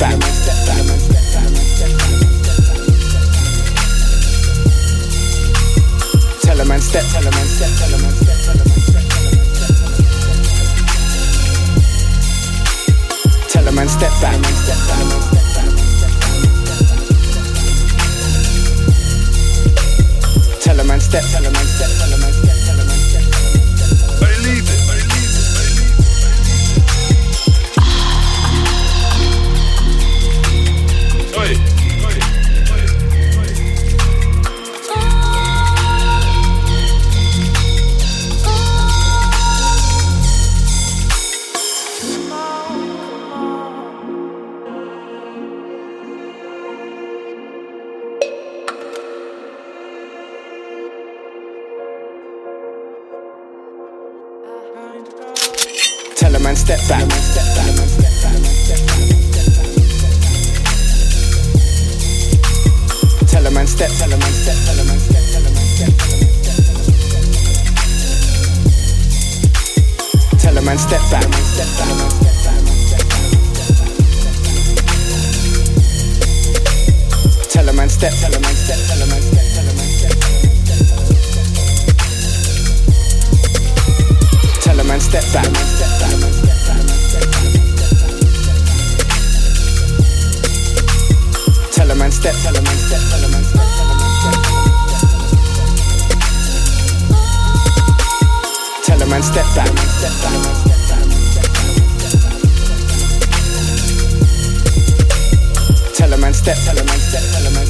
back. Tell a man step, tell a man step, tell a man step, tell a man step, tell a man step, tell a man step back. man step back. Tell a man step, tell a man step, tell a man step, tell a man step, back. Tell a man step, tell a man step, tell a man step, tell a man step, tell a man step. and step back. Step back. Tell a man step, tell a man step, tell a man step.